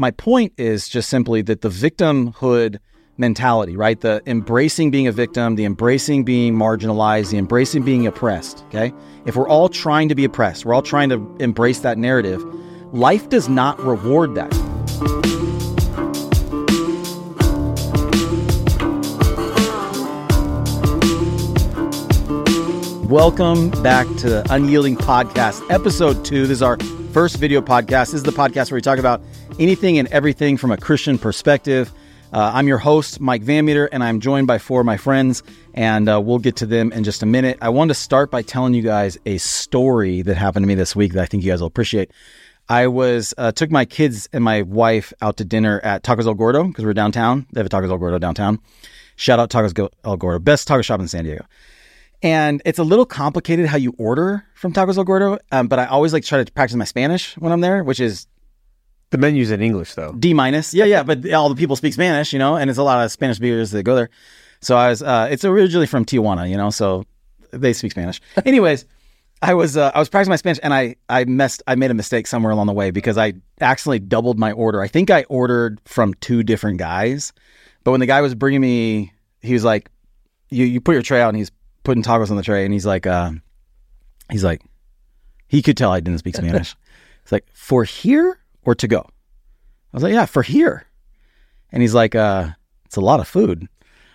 my point is just simply that the victimhood mentality, right? The embracing being a victim, the embracing being marginalized, the embracing being oppressed, okay? If we're all trying to be oppressed, we're all trying to embrace that narrative, life does not reward that. Welcome back to the Unyielding Podcast, episode two. This is our first video podcast. This is the podcast where we talk about anything and everything from a Christian perspective. Uh, I'm your host, Mike Van Meter, and I'm joined by four of my friends, and uh, we'll get to them in just a minute. I wanted to start by telling you guys a story that happened to me this week that I think you guys will appreciate. I was uh, took my kids and my wife out to dinner at Tacos El Gordo because we're downtown. They have a Tacos El Gordo downtown. Shout out Tacos El Gordo, best taco shop in San Diego. And it's a little complicated how you order from Tacos El Gordo, um, but I always like try to practice my Spanish when I'm there, which is The menu's in English though. D minus. Yeah, yeah, but all the people speak Spanish, you know, and it's a lot of Spanish speakers that go there. So I was, uh, it's originally from Tijuana, you know, so they speak Spanish. Anyways, I was, uh, I was practicing my Spanish and I, I messed, I made a mistake somewhere along the way because I accidentally doubled my order. I think I ordered from two different guys, but when the guy was bringing me, he was like, you, you put your tray out and he's putting tacos on the tray and he's like, uh, he's like, he could tell I didn't speak Spanish. It's like, for here or to go? I was like, yeah, for here. And he's like, uh, it's a lot of food.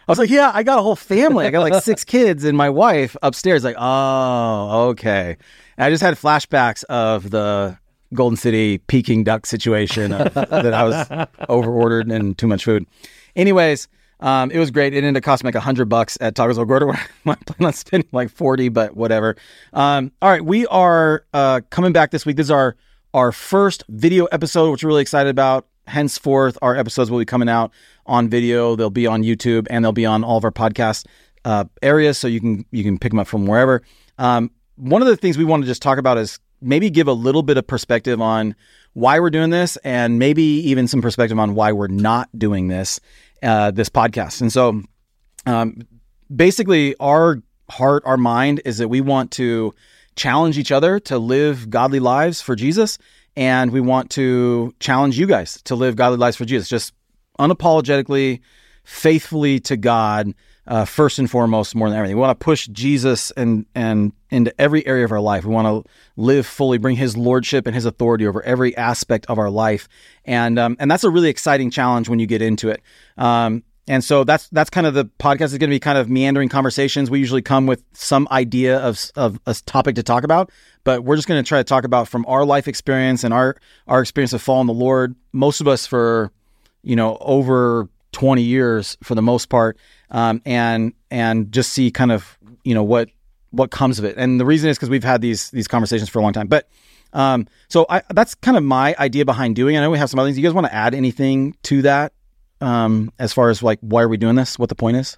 I was like, yeah, I got a whole family. I got like six kids and my wife upstairs. Like, oh, okay. And I just had flashbacks of the Golden City Peking duck situation of, that I was overordered and too much food. Anyways, um, it was great. It ended up costing like a hundred bucks at Tacos El Gordo. I plan on spending like forty, but whatever. Um, all right, we are uh, coming back this week. This is our our first video episode, which we're really excited about. Henceforth, our episodes will be coming out on video. They'll be on YouTube and they'll be on all of our podcast uh, areas, so you can you can pick them up from wherever. Um, one of the things we want to just talk about is maybe give a little bit of perspective on why we're doing this, and maybe even some perspective on why we're not doing this uh, this podcast. And so, um, basically, our heart, our mind is that we want to challenge each other to live godly lives for Jesus, and we want to challenge you guys to live godly lives for Jesus, just unapologetically, faithfully to God. Uh, first and foremost, more than everything, we want to push Jesus and and into every area of our life. We want to live fully, bring His lordship and His authority over every aspect of our life, and um, and that's a really exciting challenge when you get into it. Um, and so that's that's kind of the podcast is going to be kind of meandering conversations. We usually come with some idea of of a topic to talk about, but we're just going to try to talk about from our life experience and our our experience of following the Lord. Most of us for you know over 20 years for the most part um, and and just see kind of you know what what comes of it and the reason is because we've had these these conversations for a long time but um, so I, that's kind of my idea behind doing it. I know we have some other things. You guys want to add anything to that um, as far as like why are we doing this? What the point is?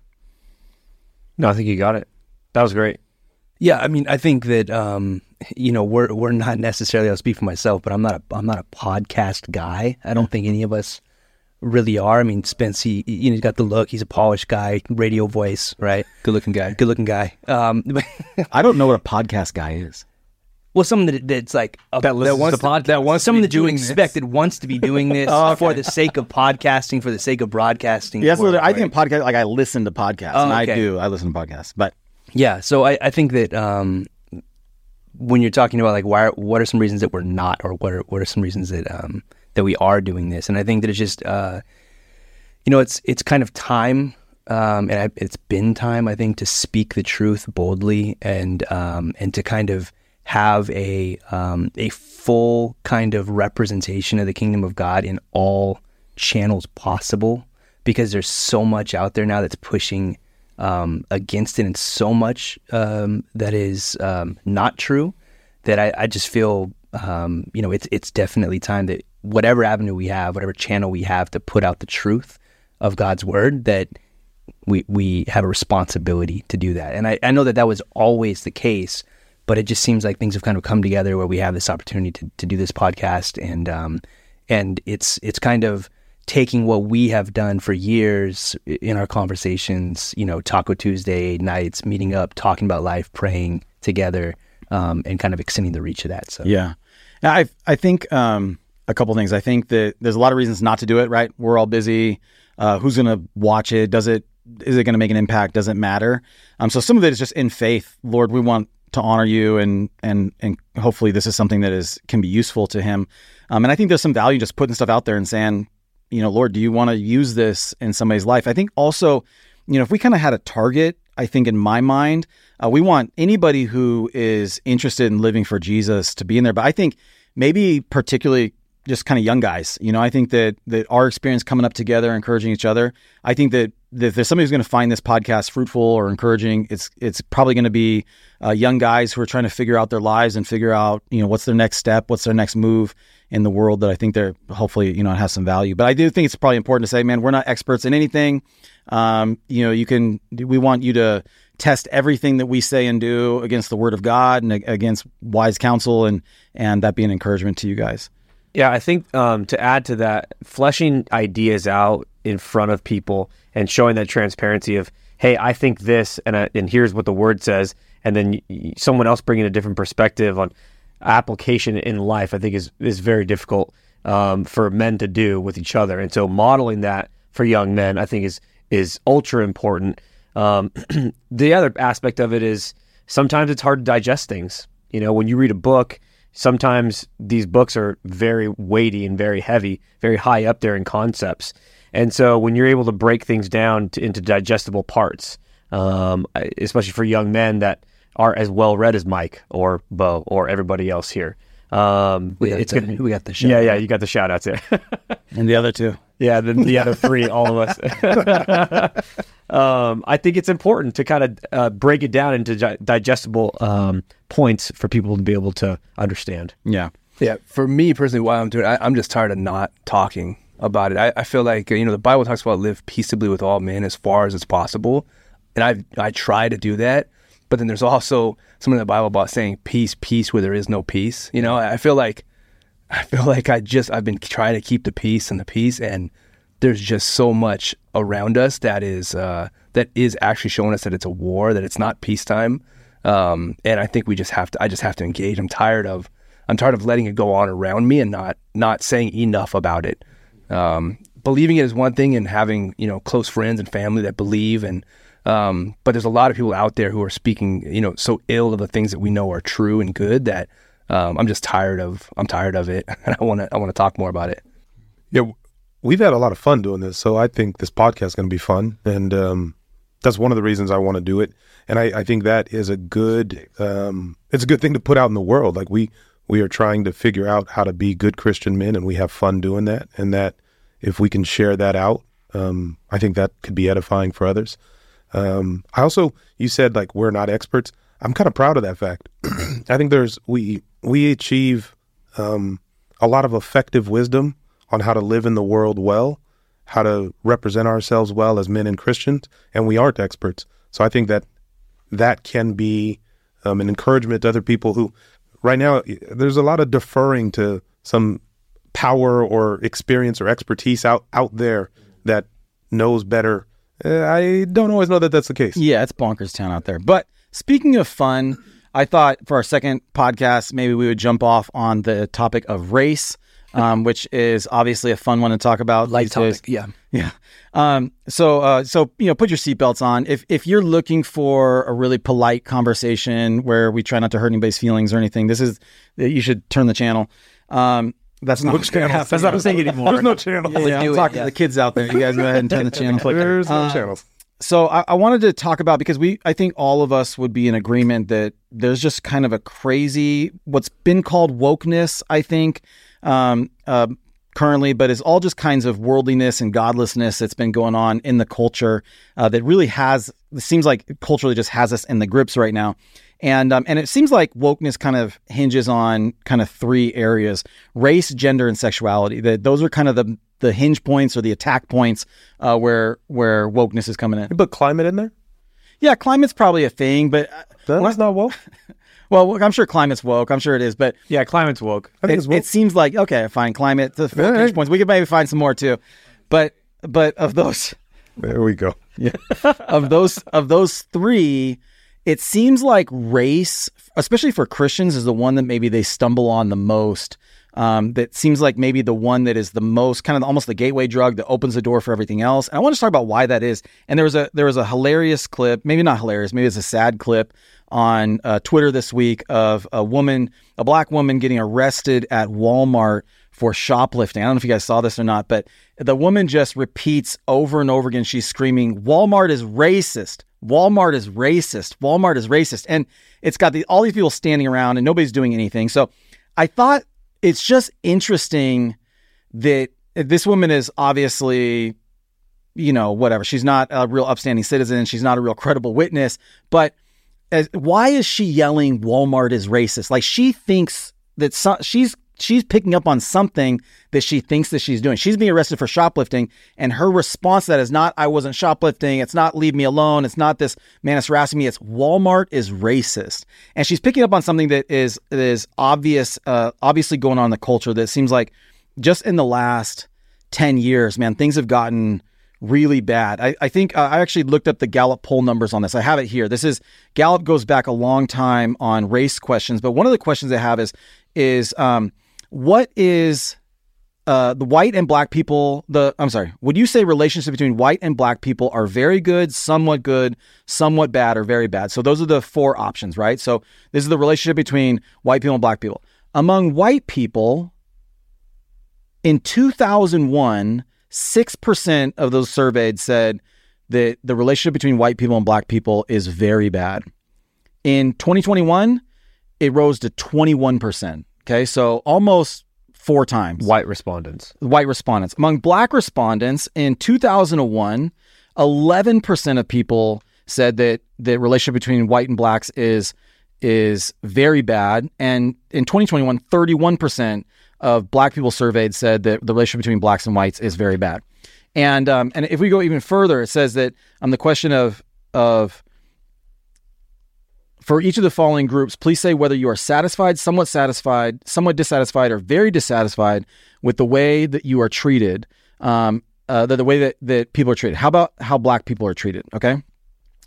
No, I think you got it. That was great. Yeah, I mean, I think that um, you know we're we're not necessarily. I'll speak for myself, but I'm not a I'm not a podcast guy. I don't think any of us really are. I mean, Spence, he you know he's got the look. He's a polished guy, radio voice, right? Good looking guy. Good looking guy. Um, I don't know what a podcast guy is. Well, someone that that's like a, That listens wants to pod- that wants to someone be that you doing this. expect that wants to be doing this Oh, okay. for the sake of podcasting, for the sake of broadcasting. Yes, for- I think podcast like I listen to podcasts, Oh, and I do. I listen to podcasts, but Yeah, so I, I think that um, when you're talking about like why, what are some reasons that we're not, or what are what are some reasons that um, that we are doing this, and I think that it's just uh, you know it's it's kind of time, um, and I, it's been time I think to speak the truth boldly and um, and to kind of have a um, a full kind of representation of the kingdom of God in all channels possible because there's so much out there now that's pushing um, against it and so much um, that is um, not true that I, I just feel um, you know it's it's definitely time that whatever avenue we have, whatever channel we have to put out the truth of God's word, that we we have a responsibility to do that. And I, I know that that was always the case, but it just seems like things have kind of come together where we have this opportunity to, to do this podcast and um, and it's it's kind of taking what we have done for years in our conversations, you know, Taco Tuesday nights, meeting up, talking about life, praying together, um, and kind of extending the reach of that. So Yeah, I I think um, a couple things. I think that there's a lot of reasons not to do it. Right? We're all busy. Uh, who's going to watch it? Does it is it going to make an impact? Doesn't matter. Um, so some of it is just in faith. Lord, we want to honor you, and and and hopefully this is something that is can be useful to Him. Um, and I think there's some value just putting stuff out there and saying, you know, Lord, do you want to use this in somebody's life? I think also, you know, if we kind of had a target, I think in my mind, uh, we want anybody who is interested in living for Jesus to be in there. But I think maybe particularly just kind of young guys. You know, I think that that our experience coming up together, encouraging each other. I think that, that if there's somebody who's going to find this podcast fruitful or encouraging, it's it's probably going to be uh, young guys who are trying to figure out their lives and figure out you know what's their next step, what's their next move in the world. That I think they're hopefully you know has some value. But I do think it's probably important to say, man, we're not experts in anything. Um, you know, you can we want you to test everything that we say and do against the Word of God and against wise counsel, and and that be an encouragement to you guys. Yeah, I think um, to add to that, fleshing ideas out in front of people and showing that transparency of, hey, I think this, and I, and here's what the word says, and then someone else bringing a different perspective on application in life, I think is is very difficult um, for men to do with each other, and so modeling that for young men, I think is is ultra important. Um, the other aspect of it is sometimes it's hard to digest things. You know, when you read a book sometimes these books are very weighty and very heavy, very high up there in concepts. And so when you're able to break things down to, into digestible parts, um, especially for young men that are as well read as Mike or Bo or everybody else here, um, we got it's the, gonna, we got the shout yeah, yeah, you got the shout outs there. and the other two. Yeah, the, the other three, all of us. um, I think it's important to kind of uh, break it down into di- digestible um, points for people to be able to understand. Yeah. Yeah. For me personally, why I'm doing it, I, I'm just tired of not talking about it. I, I feel like, you know, the Bible talks about live peaceably with all men as far as it's possible. And I I try to do that. But then there's also something in the Bible about saying peace, peace where there is no peace. You know, I feel like I feel like I just I've been trying to keep the peace and the peace, and there's just so much around us that is uh, that is actually showing us that it's a war, that it's not peacetime. Um, and I think we just have to. I just have to engage. I'm tired of I'm tired of letting it go on around me and not not saying enough about it. Um, believing it is one thing, and having you know close friends and family that believe, and um, but there's a lot of people out there who are speaking you know so ill of the things that we know are true and good that um, I'm just tired of I'm tired of it, and I want to I want to talk more about it. Yeah, we've had a lot of fun doing this, so I think this podcast is going to be fun, and um, that's one of the reasons I want to do it. And I, I think that is a good um, it's a good thing to put out in the world. Like we we are trying to figure out how to be good Christian men, and we have fun doing that. And that if we can share that out, um, I think that could be edifying for others. Um, I also you said like we're not experts. I'm kind of proud of that fact. I think there's we we achieve um, a lot of effective wisdom on how to live in the world well, how to represent ourselves well as men and Christians, and we aren't experts. So I think that that can be um, an encouragement to other people who, right now, there's a lot of deferring to some power or experience or expertise out out there that knows better. Uh, I don't always know that that's the case. Yeah, it's bonkers town out there. But speaking of fun, I thought for our second podcast, maybe we would jump off on the topic of race, um, which is obviously a fun one to talk about. light topic. days. Yeah. Yeah. Um, so, uh, so you know, put your seatbelts on. If if you're looking for a really polite conversation where we try not to hurt anybody's feelings or anything, this is you should turn the channel. Um, that's not what's going to happen. That's not a thing anymore. There's no channel. Yeah, I'm do it, talking yeah. to the kids out there. You guys go ahead and turn the channel. There's no Uh, channels. So I, I wanted to talk about because we, I think all of us would be in agreement that there's just kind of a crazy, what's been called wokeness. I think um, uh, currently, but is all just kinds of worldliness and godlessness that's been going on in the culture uh, that really has. It seems like culturally just has us in the grips right now. And um, and it seems like wokeness kind of hinges on kind of three areas: race, gender, and sexuality. That those are kind of the the hinge points or the attack points uh, where where wokeness is coming in. You put climate in there? Yeah, climate's probably a thing, but uh, That's not woke. well, I'm sure climate's woke. I'm sure it is, but Yeah, climate's woke. I think it, woke. it seems like okay, fine. Climate, the Yeah, hinge points. We could maybe find some more too, but but of those there we go. Yeah, of those of those three, it seems like race, especially for Christians, is the one that maybe they stumble on the most Um, that seems like maybe the one that is the most kind of almost the gateway drug that opens the door for everything else. And I want to talk about why that is. And there was a there was a hilarious clip, maybe not hilarious, maybe it's a sad clip on uh, Twitter this week of a woman, a black woman, getting arrested at Walmart for shoplifting. I don't know if you guys saw this or not, but the woman just repeats over and over again. She's screaming, "Walmart is racist. Walmart is racist. Walmart is racist." And it's got the, all these people standing around and nobody's doing anything. So I thought it's just interesting that this woman is obviously, you know, whatever. She's not a real upstanding citizen. She's not a real credible witness. But as, why is she yelling Walmart is racist? Like she thinks that she's she's picking up on something that she thinks that she's doing. She's being arrested for shoplifting, and her response to that is not "I wasn't shoplifting." It's not "Leave me alone." It's not this man is harassing me. It's Walmart is racist, and she's picking up on something that is is obvious, uh, obviously going on in the culture. That seems like just in the last ten years, man, things have gotten really bad. I, I think uh, I actually looked up the Gallup poll numbers on this. I have it here. This is Gallup goes back a long time on race questions, but one of the questions they have is is um, what is uh, the white and black people the i'm sorry would you say relationships between white and black people are very good somewhat good somewhat bad or very bad? So those are the four options right? So this is the relationship between white people and black people. Among white people in 2001 6% of those surveyed said that the relationship between white people and black people is very bad. In 2021 it rose to 21% Okay, so almost four times. White respondents. White respondents. Among black respondents in 2001, 11% of people said that the relationship between white and blacks is is very bad. And in 2021, 31% of black people surveyed said that the relationship between blacks and whites is very bad. And um, and if we go even further, it says that on um, the question of of for each of the following groups, please say whether you are satisfied, somewhat satisfied, somewhat dissatisfied, or very dissatisfied with the way that you are treated, um, uh, the, the way that, that people are treated. How about how black people are treated? Okay.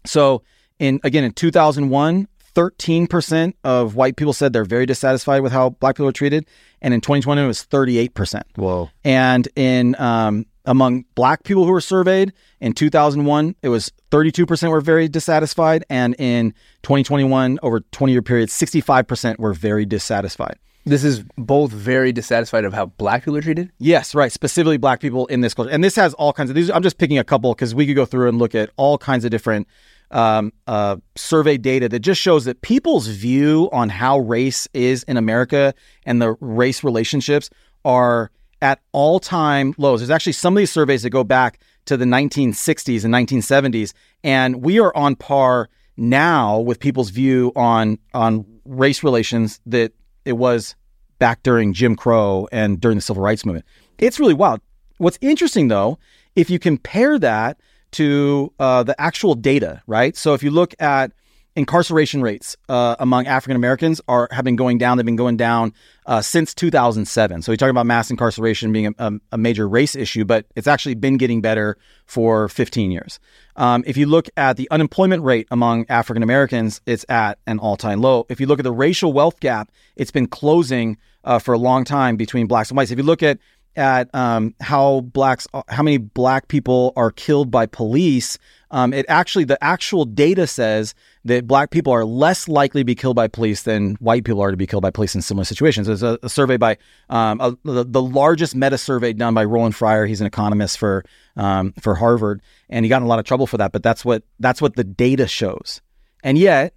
So, in again, in 2001, 13% of white people said they're very dissatisfied with how black people are treated. And in 2020, it was 38%. Whoa. And in um, among black people who were surveyed in 2001, it was 32% were very dissatisfied. And in 2021, over 20 year period, 65% were very dissatisfied. This is both very dissatisfied of how black people are treated. Yes, right. Specifically, black people in this culture, and this has all kinds of these. I'm just picking a couple because we could go through and look at all kinds of different um, uh, survey data that just shows that people's view on how race is in America and the race relationships are at all time lows. There's actually some of these surveys that go back to the 1960s and 1970s, and we are on par now with people's view on on race relations that it was back during Jim Crow and during the civil rights movement. It's really wild. What's interesting though, if you compare that to uh, the actual data, right? So if you look at incarceration rates uh, among African Americans are have been going down. They've been going down uh, since 2007. So we talk about mass incarceration being a, a, major race issue, but it's actually been getting better for 15 years. Um, if you look at the unemployment rate among African Americans, it's at an all time low. If you look at the racial wealth gap, it's been closing uh, for a long time between blacks and whites. If you look at at um, how blacks, how many black people are killed by police, um, it actually the actual data says that black people are less likely to be killed by police than white people are to be killed by police in similar situations. There's a, a survey by um, a, the, the, largest meta survey done by Roland Fryer. He's an economist for um, for Harvard, and he got in a lot of trouble for that. But that's what that's what the data shows. And yet,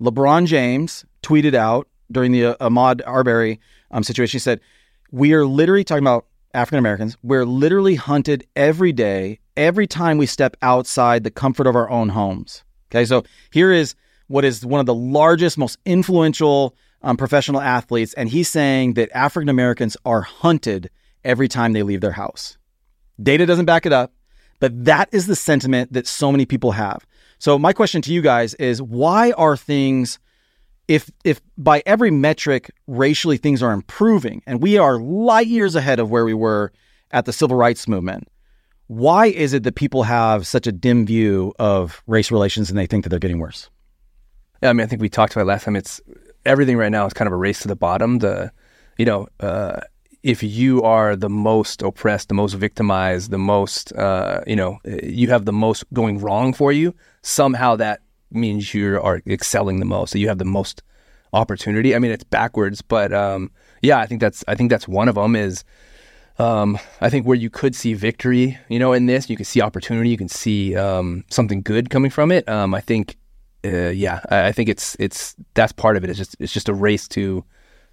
LeBron James tweeted out during the uh, Ahmaud Arbery um, situation. He said, "We are literally talking about." African Americans, we're literally hunted every day, every time we step outside the comfort of our own homes. Okay, so here is what is one of the largest, most influential um, professional athletes, and he's saying that African Americans are hunted every time they leave their house. Data doesn't back it up, but that is the sentiment that so many people have. So my question to you guys is why are things if if by every metric racially things are improving and we are light years ahead of where we were at the civil rights movement why is it that people have such a dim view of race relations and they think that they're getting worse? I mean, I think we talked about last time. It's everything right now is kind of a race to the bottom. The you know, uh, if you are the most oppressed, the most victimized, the most, uh, you know, you have the most going wrong for you, somehow that means you are excelling the most. So you have the most opportunity. I mean, it's backwards, but um, yeah, I think that's I think that's one of them. Is um, I think where you could see victory, you know, in this, you can see opportunity, you can see um, something good coming from it. Um, I think, uh, yeah, I, I think it's it's that's part of it. It's just it's just a race to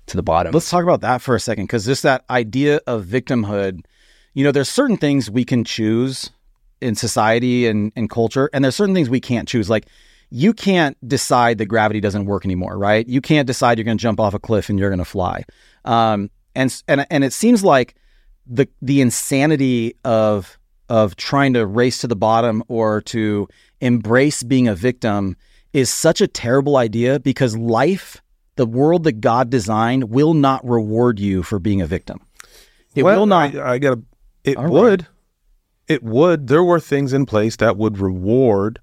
to the bottom. Let's talk about that for a second because just that idea of victimhood, you know, there's certain things we can choose in society and, and culture, and there's certain things we can't choose. Like you can't decide that gravity doesn't work anymore, right? You can't decide you're going to jump off a cliff and you're going to fly. Um, and and and it seems like the the insanity of of trying to race to the bottom or to embrace being a victim is such a terrible idea because life, the world that God designed, will not reward you for being a victim. It well, will not. I, I gotta. It All right. would. It would. There were things in place that would reward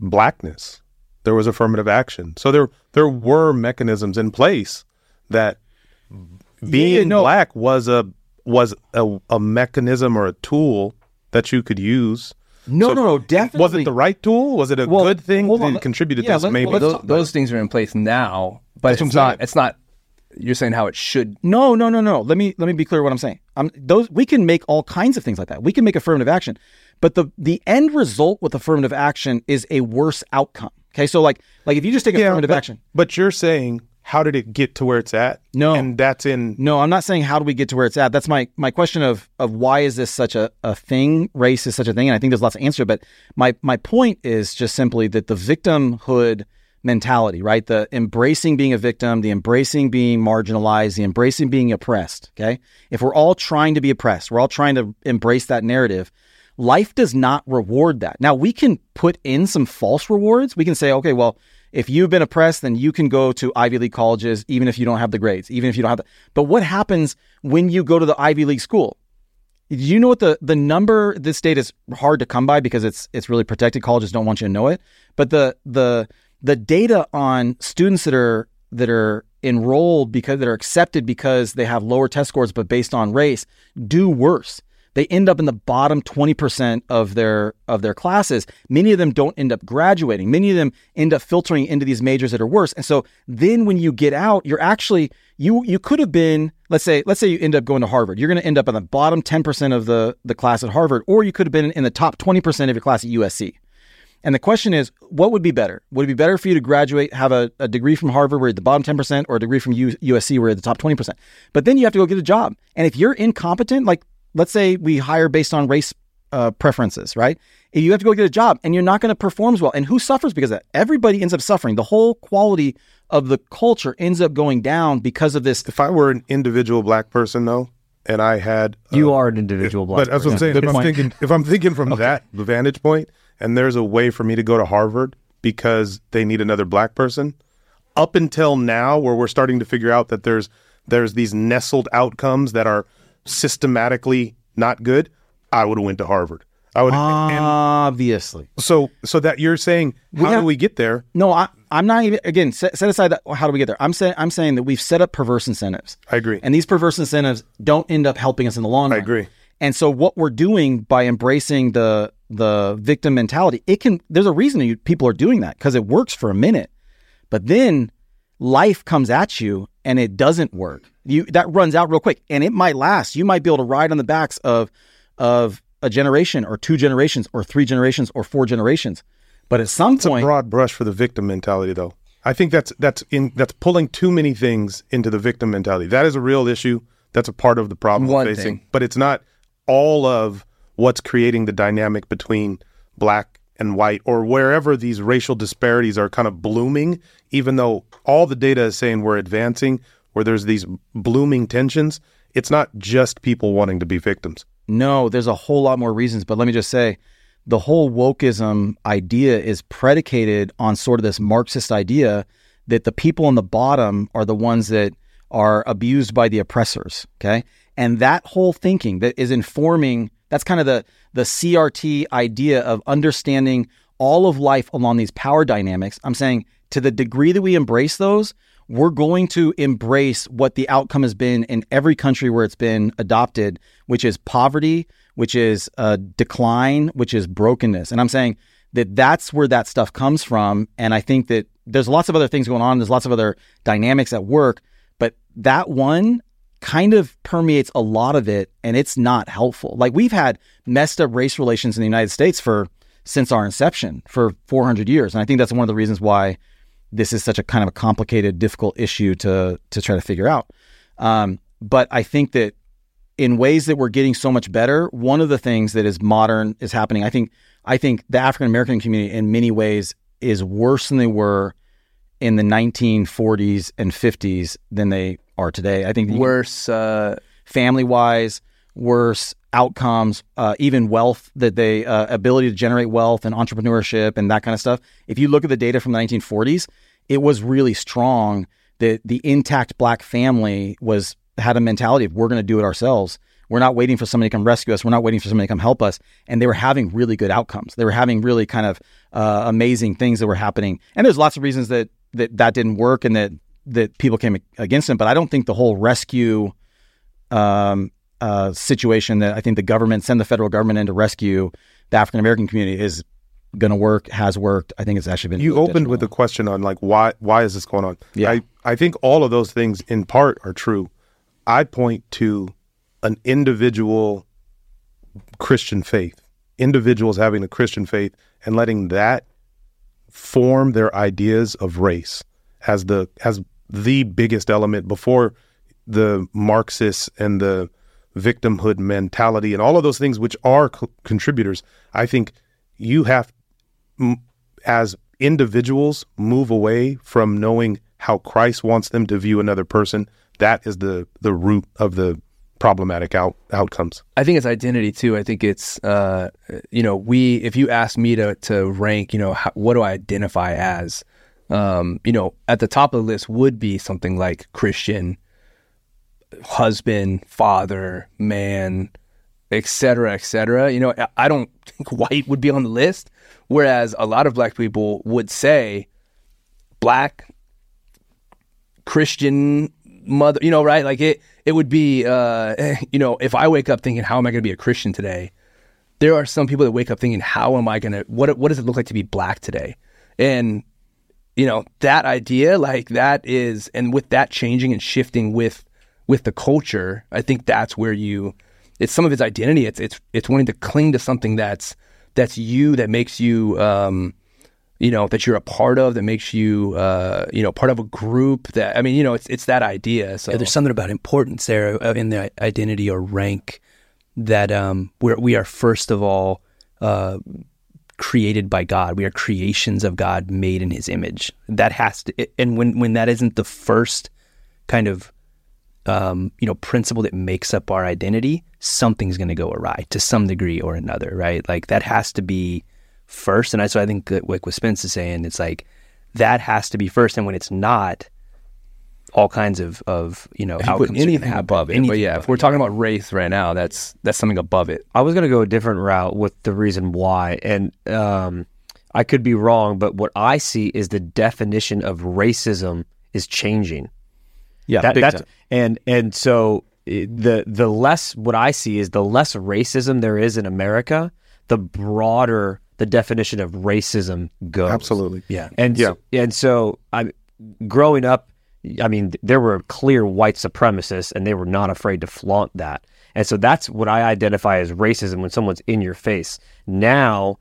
blackness. There was affirmative action. So there there were mechanisms in place that being Yeah, no. black was a was a, a mechanism or a tool that you could use. no, So no, no. Definitely. Was it the right tool? Was it a Well, good thing? hold on, Did let- it contribute to yeah, this? Maybe. well, those, those things are in place now, but That's it's not. It's not. You're saying how it should. No, no, no, no. Let me let me be clear what I'm saying. Um, those we can make all kinds of things like that. We can make affirmative action, but the the end result with affirmative action is a worse outcome. Okay, so like like if you just take affirmative but, action. But you're saying how did it get to where it's at? No. and that's in No, I'm not saying how do we get to where it's at. That's my my question of of why is this such a, a thing? Race is such a thing, and I think there's lots of answer. But my my point is just simply that the victimhood mentality, right? The embracing being a victim, the embracing being marginalized, the embracing being oppressed. Okay, if we're all trying to be oppressed, we're all trying to embrace that narrative. Life does not reward that. Now we can put in some false rewards. We can say, okay, well, if you've been oppressed, then you can go to Ivy League colleges, even if you don't have the grades, even if you don't have the. But what happens when you go to the Ivy League school? Do you know what the the number? This data is hard to come by because it's it's really protected. Colleges don't want you to know it. But the the the data on students that are that are enrolled because that are accepted because they have lower test scores, but based on race, do worse. They end up in the bottom 20% of their of their classes. Many of them don't end up graduating. Many of them end up filtering into these majors that are worse. And so then when you get out, you're actually you you could have been let's say let's say you end up going to Harvard. You're going to end up in the bottom 10% of the the class at Harvard or you could have been in the top 20% of your class at USC. And the question is, what would be better? Would it be better for you to graduate, have a, a degree from Harvard where you're at the bottom 10%, or a degree from U, USC where you're at the top 20%? But then you have to go get a job. And if you're incompetent, like let's say we hire based on race uh, preferences, right? If you have to go get a job and you're not going to perform as well. And who suffers because of that? Everybody ends up suffering. The whole quality of the culture ends up going down because of this. if I were an individual black person though, and I had uh, You are an individual black. But that's what I'm saying. If I'm thinking, if I'm thinking from that vantage point, and there's a way for me to go to Harvard because they need another black person, up until now, where we're starting to figure out that there's there's these nestled outcomes that are systematically not good, I would have went to Harvard. I would. and Obviously. so so that you're saying, how have- do we get there? No, I, I'm not even, again, set, set aside that, how do we get there? I'm saying, I'm saying that we've set up perverse incentives. I agree. And these perverse incentives don't end up helping us in the long run. I agree. And so what we're doing by embracing the the victim mentality, it can there's a reason you, people are doing that because it works for a minute. But then life comes at you and it doesn't work. You that runs out real quick and it might last. You might be able to ride on the backs of of a generation or two generations or three generations or four generations. But at some It's a point broad brush for the victim mentality, though. I think that's that's in that's pulling too many things into the victim mentality. That is a real issue. That's a part of the problem One we're facing, thing. but it's not all of what's creating the dynamic between black and white or wherever these racial disparities are kind of blooming. Even though all the data is saying we're advancing, where there's these blooming tensions, it's not just people wanting to be victims. No, there's a whole lot more reasons, but let me just say the whole wokeism idea is predicated on sort of this Marxist idea that the people on the bottom are the ones that are abused by the oppressors. Okay. And that whole thinking that is informing that's kind of the the CRT idea of understanding all of life along these power dynamics. I'm saying to the degree that we embrace those, we're going to embrace what the outcome has been in every country where it's been adopted, which is poverty, which is a decline, which is brokenness. And I'm saying that that's where that stuff comes from. And I think that there's lots of other things going on. There's lots of other dynamics at work, but that one kind of permeates a lot of it and it's not helpful. Like we've had messed up race relations in the United States for since our inception for 400 years. And I think that's one of the reasons why this is such a kind of a complicated, difficult issue to to try to figure out. Um, but I think that in ways that we're getting so much better, one of the things that is modern is happening. I think I think the African American community in many ways is worse than they were in the 1940s and 50s than they are today. I think Worse. Uh, family wise, worse outcomes, uh, even wealth that they uh, ability to generate wealth and entrepreneurship and that kind of stuff. If you look at the data from the 1940s, it was really strong that the intact black family was had a mentality of we're going to do it ourselves. We're not waiting for somebody to come rescue us. We're not waiting for somebody to come help us. And they were having really good outcomes. They were having really kind of uh, amazing things that were happening. And there's lots of reasons that that that didn't work and that that people came against him, But I don't think the whole rescue um, uh, situation that I think the government send the federal government in to rescue the African American community is going to work. Has worked. I think it's actually been. You really opened with the question on like why why is this going on? Yeah. I, I think all of those things in part are true. I point to an individual Christian faith, individuals having a Christian faith and letting that form their ideas of race as the as the biggest element before the Marxists and the victimhood mentality and all of those things which are co- contributors. I think you have m- as individuals move away from knowing how Christ wants them to view another person, that is the the root of the problematic out, outcomes. I think it's identity too. I think it's uh, you know we if you ask me to to rank you know how, what do I identify as um, you know at the top of the list would be something like Christian husband father man etc etc you know I- don't think white would be on the list whereas a lot of black people would say black Christian mother, you know, right? Like it, it would be, uh, you know, if I wake up thinking, how am I going to be a Christian today? There are some people that wake up thinking, how am I going to, what, what does it look like to be black today? And, you know, that idea, like that is, and with that changing and shifting with, with the culture, I think that's where you, it's some of its identity. It's, it's, it's wanting to cling to something that's, that's you, that makes you, um, you know that you're a part of that makes you uh, you know part of a group that I mean you know it's it's that idea so Yeah, there's something about importance there uh, in the identity or rank that um, we're, we are first of all uh, created by God. We are creations of God made in His image. That has to, and when when that isn't the first kind of um, you know principle that makes up our identity, something's going to go awry to some degree or another, right? Like that has to be first. And I so I think that like what Spence is saying, it's like that has to be first. And when it's not, all kinds of of you know if you outcomes put anything above it but yeah if we're it. talking about race right now that's that's something above it I was going to go a different route with the reason why, and um, I could be wrong, but what I see is the definition of racism is changing. Yeah, That- that's time. and and so eh, the the less what I see is the less racism there is in America, the broader the definition of racism goes. Absolutely. yeah. And Yeah. so, and so I growing up I mean there were clear white supremacists and they were not afraid to flaunt that. And so that's what I identify as racism when someone's in your face. Now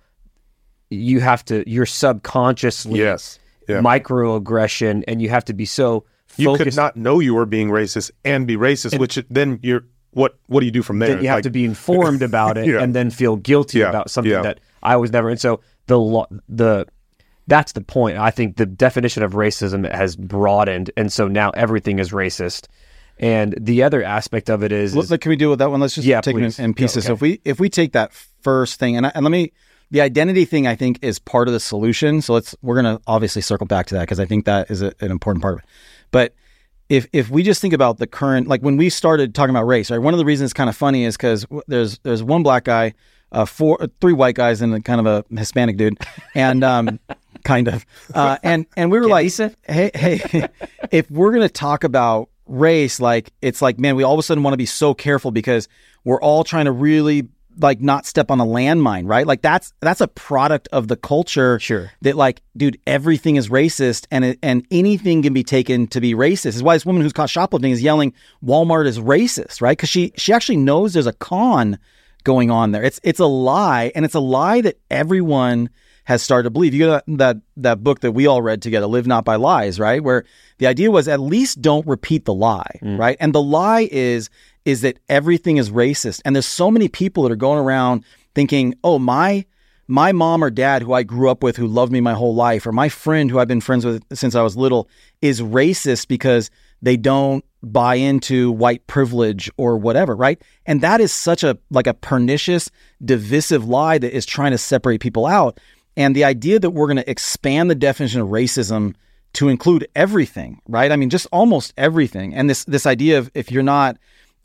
you have to you're subconsciously Yes. Yeah. microaggression and you have to be so You focused could not know you were being racist and be racist, which then you're what what do you do from there? you have Like, to be informed about it Yeah. and then feel guilty Yeah, about something that I was never. And so the the that's the point. I think the definition of racism has broadened, and so now everything is racist. And the other aspect of it is, Let- is can we deal with that one? Let's just Yeah, take it in, pieces. So if we if we take that first thing, and I, and let me, the identity thing, I think is part of the solution. So let's we're gonna obviously circle back to that because I think that is a, an important part of it. But if if we just think about the current, like when we started talking about race, right? One of the reasons it's kind of funny is because there's there's one black guy, uh, four three white guys, and a kind of a Hispanic dude, and um, kind of. Uh, and and we were like, hey, hey, if we're gonna talk about race, like it's like, man, we all of a sudden want to be so careful because we're all trying to really like not step on a landmine, right? Like that's that's a product of the culture. Sure. That like, dude, everything is racist and it, and anything can be taken to be racist. This is why this woman who's caught shoplifting is yelling Walmart is racist, right? Because she she actually knows there's a con going on there. It's it's a lie, and it's a lie that everyone has started to believe. You get that, that that book that we all read together, "Live Not by Lies," right? Where the idea was at least don't repeat the lie, mm. right? And the lie is is that everything is racist, and there's so many people that are going around thinking, "Oh, my." My mom or dad, who I grew up with, who loved me my whole life, or my friend who I've been friends with since I was little, is racist because they don't buy into white privilege or whatever, right? And that is such a like a pernicious, divisive lie that is trying to separate people out. And the idea that we're going to expand the definition of racism to include everything, right? I mean, just almost everything. And this this idea of if you're not,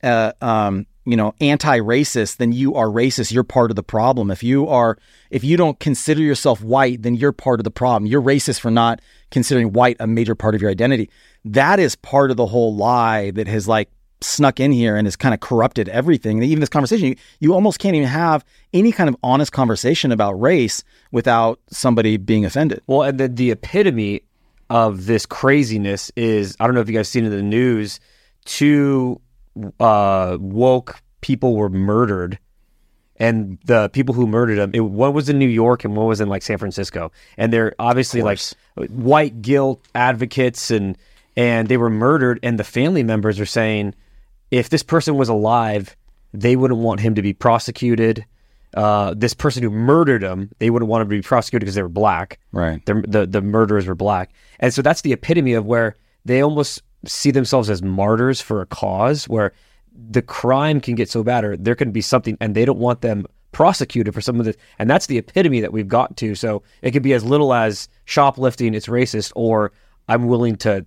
uh, um, you know, anti-racist, then you are racist. You're part of the problem. If you are, if you don't consider yourself white, then you're part of the problem. You're racist for not considering white a major part of your identity. That is part of the whole lie that has like snuck in here and has kind of corrupted everything. Even this conversation, you, you almost can't even have any kind of honest conversation about race without somebody being offended. Well, and then the epitome of this craziness is I don't know if you guys seen in the news, two uh, woke people were murdered. And the people who murdered them, it, one was in New York and one was in like San Francisco, and they're obviously like white guilt advocates, and and they were murdered. And the family members are saying, if this person was alive, they wouldn't want him to be prosecuted. Uh, this person who murdered him, they wouldn't want him to be prosecuted because they were black. Right. The, the the murderers were black, and so that's the epitome of where they almost see themselves as martyrs for a cause, where the crime can get so bad, or there can be something, and they don't want them prosecuted for some of this, and that's the epitome that we've got to. So it could be as little as shoplifting, it's racist, or I'm willing to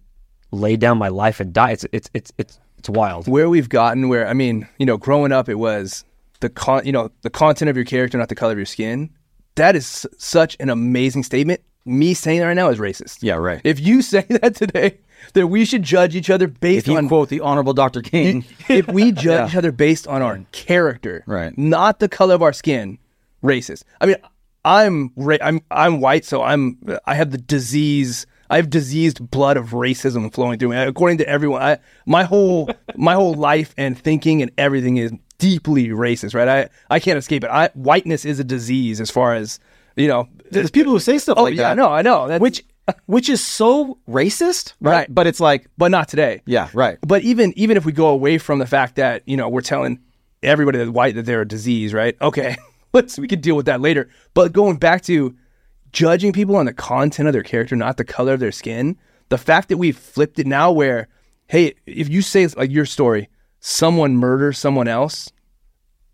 lay down my life and die. It's it's it's it's it's wild. where we've gotten where I mean, you know, growing up it was the con you know, the content of your character, not the color of your skin. That is s- such an amazing statement. Me saying that right now is racist. Yeah, right. If you say that today, that we should judge each other based If you on quote the Honorable Dr. King, if we judge each other based on our character, Right. not the color of our skin, racist. I mean, I'm ra- I'm I'm white, so I'm I have the disease. I have diseased blood of racism flowing through me. According to everyone, I, my whole my whole life and thinking and everything is deeply racist. Right? I I can't escape it. I, whiteness is a disease as far as you know. there's people who say stuff Oh like yeah, that. no, I know. That's, which which is so racist, right? Right. But it's like, but not today. yeah, right. But even even if we go away from the fact that you know we're telling everybody that's white that they're a disease, right? Okay, let's we can deal with that later. But going back to judging people on the content of their character, not the color of their skin, the fact that we've flipped it now, where hey, if you say like your story, someone murders someone else,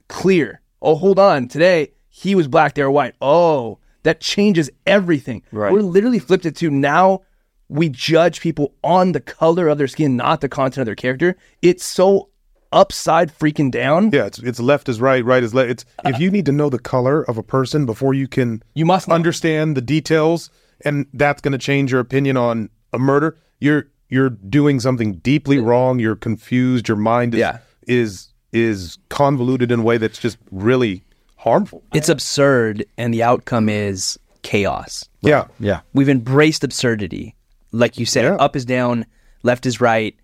clear. Oh, hold on, today he was black, they were white. Oh, that changes everything. Right. We're literally flipped it to now we judge people on the color of their skin, not the content of their character. It's so upside freaking down. Yeah, it's it's left is right, right is left. It's if you need to know the color of a person before you can You must know. understand the details, and that's going to change your opinion on a murder. You're you're doing something deeply wrong. You're confused. Your mind is Yeah. is is convoluted in a way that's just really harmful. It's absurd, and the outcome is chaos. Yeah, Yeah. We've embraced absurdity. Like you said, Yeah. up is down, left is right,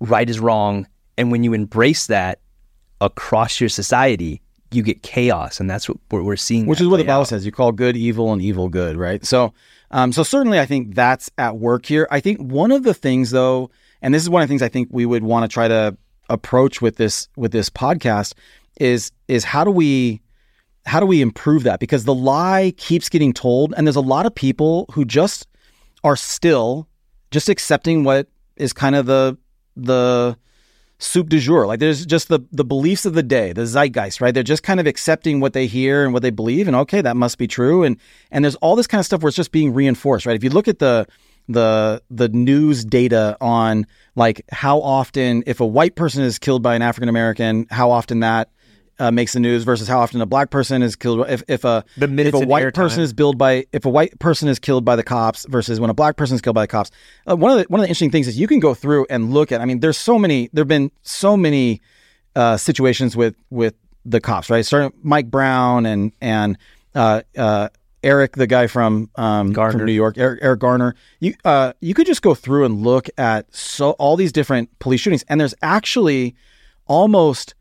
right is wrong. And when you embrace that across your society, you get chaos. And that's what we're, seeing. which is what the Bible out. says. You call good evil and evil good, right? So, um, so certainly, I think that's at work here. I think one of the things, though, and this is one of the things I think we would want to try to approach with this with this podcast is is how do we how do we improve that? Because the lie keeps getting told, and there's a lot of people who just are still just accepting what is kind of the the soup du jour. Like there's just the the beliefs of the day, the zeitgeist, right? They're just kind of accepting what they hear and what they believe, and okay, that must be true. And and there's all this kind of stuff where it's just being reinforced, right? If you look at the the the news data on like how often if a white person is killed by an African American, how often that uh, makes the news versus how often a black person is killed. If if a The if a white person is billed by if a white person is killed by the cops versus when a black person is killed by the cops. Uh, one of the one of the interesting things is you can go through and look at. I mean, there's so many. There've been so many uh, situations with with the cops, right? Starting Mike Brown and and uh, uh, Eric, the guy from um, from New York, Eric, Eric Garner. You uh, you could just go through and look at so all these different police shootings, and there's actually almost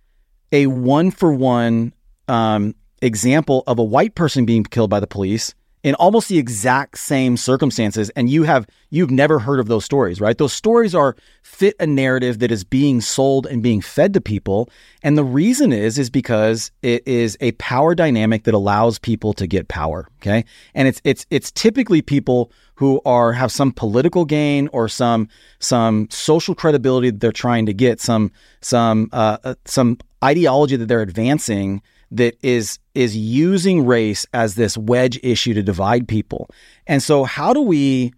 a one for one um, example of a white person being killed by the police in almost the exact same circumstances and you have you've never heard of those stories right? Those stories are fit a narrative that is being sold and being fed to people and the reason is is because it is a power dynamic that allows people to get power okay? And it's it's it's typically people who are have some political gain or some some social credibility that they're trying to get some some uh, uh, some ideology that they're advancing that is is using race as this wedge issue to divide people. And so how do we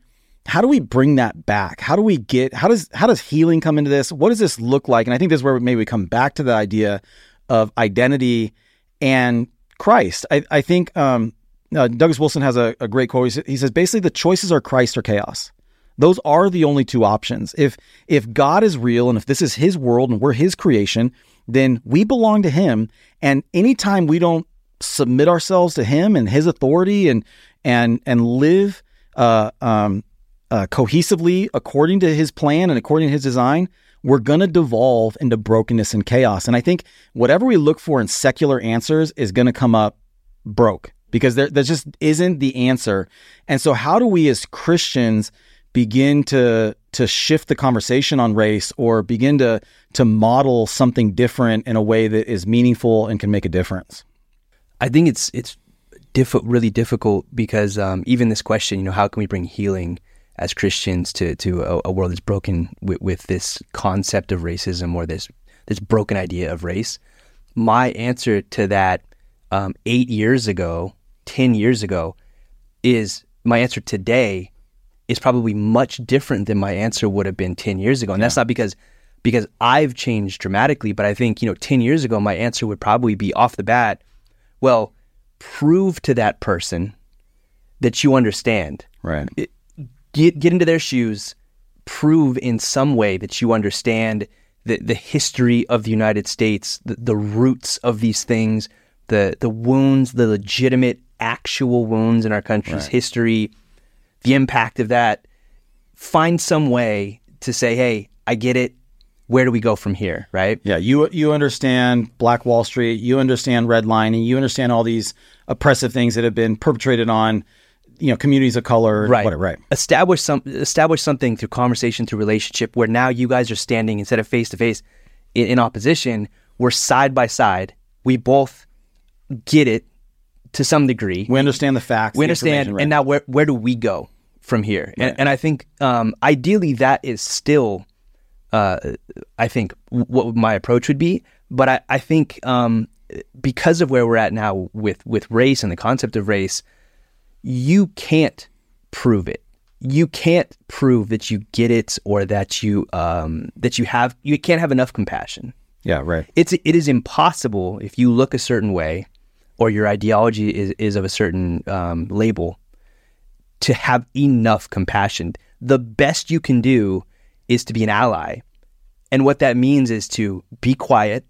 how do we bring that back? How do we get how does how does healing come into this? What does this look like? And I think this is where maybe we come back to the idea of identity and Christ. I, I think um, uh, Douglas Wilson has a, a great quote. He He says basically the choices are Christ or chaos. Those are the only two options. If if God is real and if this is His world and we're His creation, then we belong to Him. And anytime we don't submit ourselves to Him and His authority and and and live uh, um, uh, cohesively according to His plan and according to His design, we're going to devolve into brokenness and chaos. And I think whatever we look for in secular answers is going to come up broke because there, there just isn't the answer. And so, how do we as Christians begin to to shift the conversation on race or begin to to model something different in a way that is meaningful and can make a difference? I think it's it's diff- really difficult because um, even this question, you know, how can we bring healing as Christians to to a, a world that's broken with, with this concept of racism or this this broken idea of race? My answer to that um, eight years ago, ten years ago, is my answer today is probably much different than my answer would have been 10 years ago. And that's not because because I've changed dramatically, but I think, you know, 10 years ago my answer would probably be off the bat, well, prove to that person that you understand. Right. Get get into their shoes, prove in some way that you understand the the history of the United States, the, the roots of these things, the the wounds, the legitimate actual wounds in our country's history, the impact of that. Find some way to say, "Hey, I get it. Where do we go from here?" Right? Yeah, you you understand Black Wall Street, you understand redlining, you understand all these oppressive things that have been perpetrated on, you know, communities of color, right whatever, right. establish some establish something through conversation through relationship where now you guys are standing instead of face to face in opposition we're side by side we both get it to some degree We understand the facts. we understand right. and now where where do we go from here. And, and i think um, ideally that is still uh, i think what my approach would be. But i, I think um, because of where we're at now with with race and the concept of race you can't prove it. You can't prove that you get it or that you um, that you have you can't have enough compassion. Yeah, right. it's it is impossible if you look a certain way or your ideology is, is of a certain um, label to have enough compassion. The best you can do is to be an ally. And what that means is to be quiet